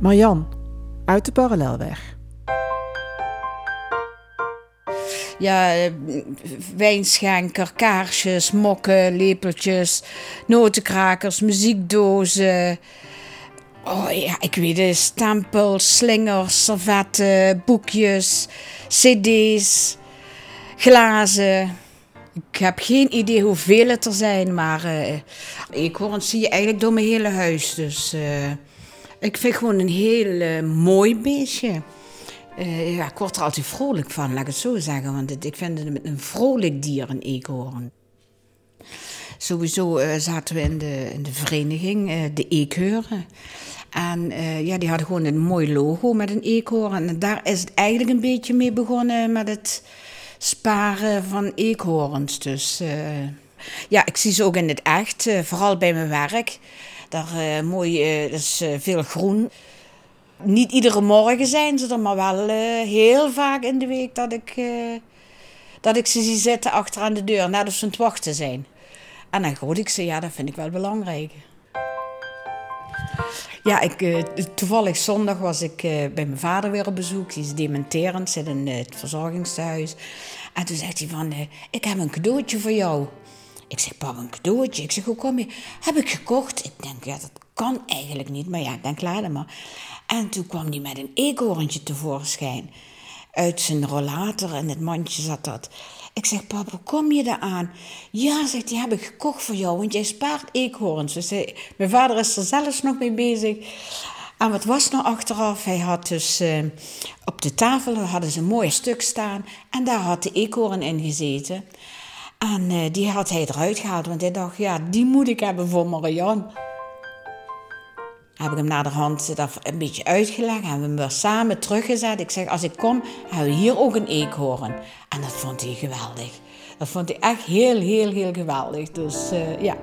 Marjan, uit de parallelweg. Ja, eh, wijnschenker, kaarsjes, mokken, lepeltjes, notenkrakers, muziekdozen. Oh ja, ik weet het. Stempels, slingers, servetten, boekjes, cd's, glazen. Ik heb geen idee hoeveel het er zijn, maar uh, eekhoorns zie je eigenlijk door mijn hele huis. Dus uh, ik vind gewoon een heel uh, mooi beestje. Uh, ja, ik word er altijd vrolijk van, laat ik het zo zeggen. Want ik vind het een vrolijk dier, een eekhoorn. Sowieso uh, zaten we in de, in de vereniging, de eekheuren. En ja, die hadden gewoon een mooi logo met een eekhoorn. En daar is het eigenlijk een beetje mee begonnen met het sparen van eekhoorns. Dus ja, ik zie ze ook in het echt, vooral bij mijn werk. Daar mooi, er is veel groen niet iedere morgen zijn ze er, maar wel heel vaak in de week dat ik, dat ik ze zie zitten achter aan de deur, als ze aan het wachten zijn. En dan groet ik ze, ja, dat vind ik wel belangrijk. Ja, ik, toevallig zondag was ik bij mijn vader weer op bezoek. Die is dementerend, zit in het verzorgingstehuis. En toen zegt hij van, ik heb een cadeautje voor jou. Ik zeg, pap, een cadeautje? Ik zeg, hoe kom je? Heb ik gekocht. Ik denk, ja, dat kan eigenlijk niet. Maar ja, ik denk, laat maar. En toen kwam hij met een eekhoorntje tevoorschijn. Uit zijn rollator en het mandje zat dat. Ik zeg, papa, kom je daar aan? Ja, zegt die heb ik gekocht voor jou, want jij spaart eekhoorns. Dus mijn vader is er zelfs nog mee bezig. En wat was nou achteraf? Hij had dus uh, op de tafel hadden ze een mooi stuk staan en daar had de eekhoorn in gezeten. En uh, die had hij eruit gehaald, want hij dacht, ja, die moet ik hebben voor Marianne heb ik hem naar de hand dat een beetje uitgelegd. Hebben we hem weer samen teruggezet. Ik zeg, als ik kom, hebben we hier ook een eekhoorn. En dat vond hij geweldig. Dat vond hij echt heel, heel, heel geweldig. Dus uh, ja.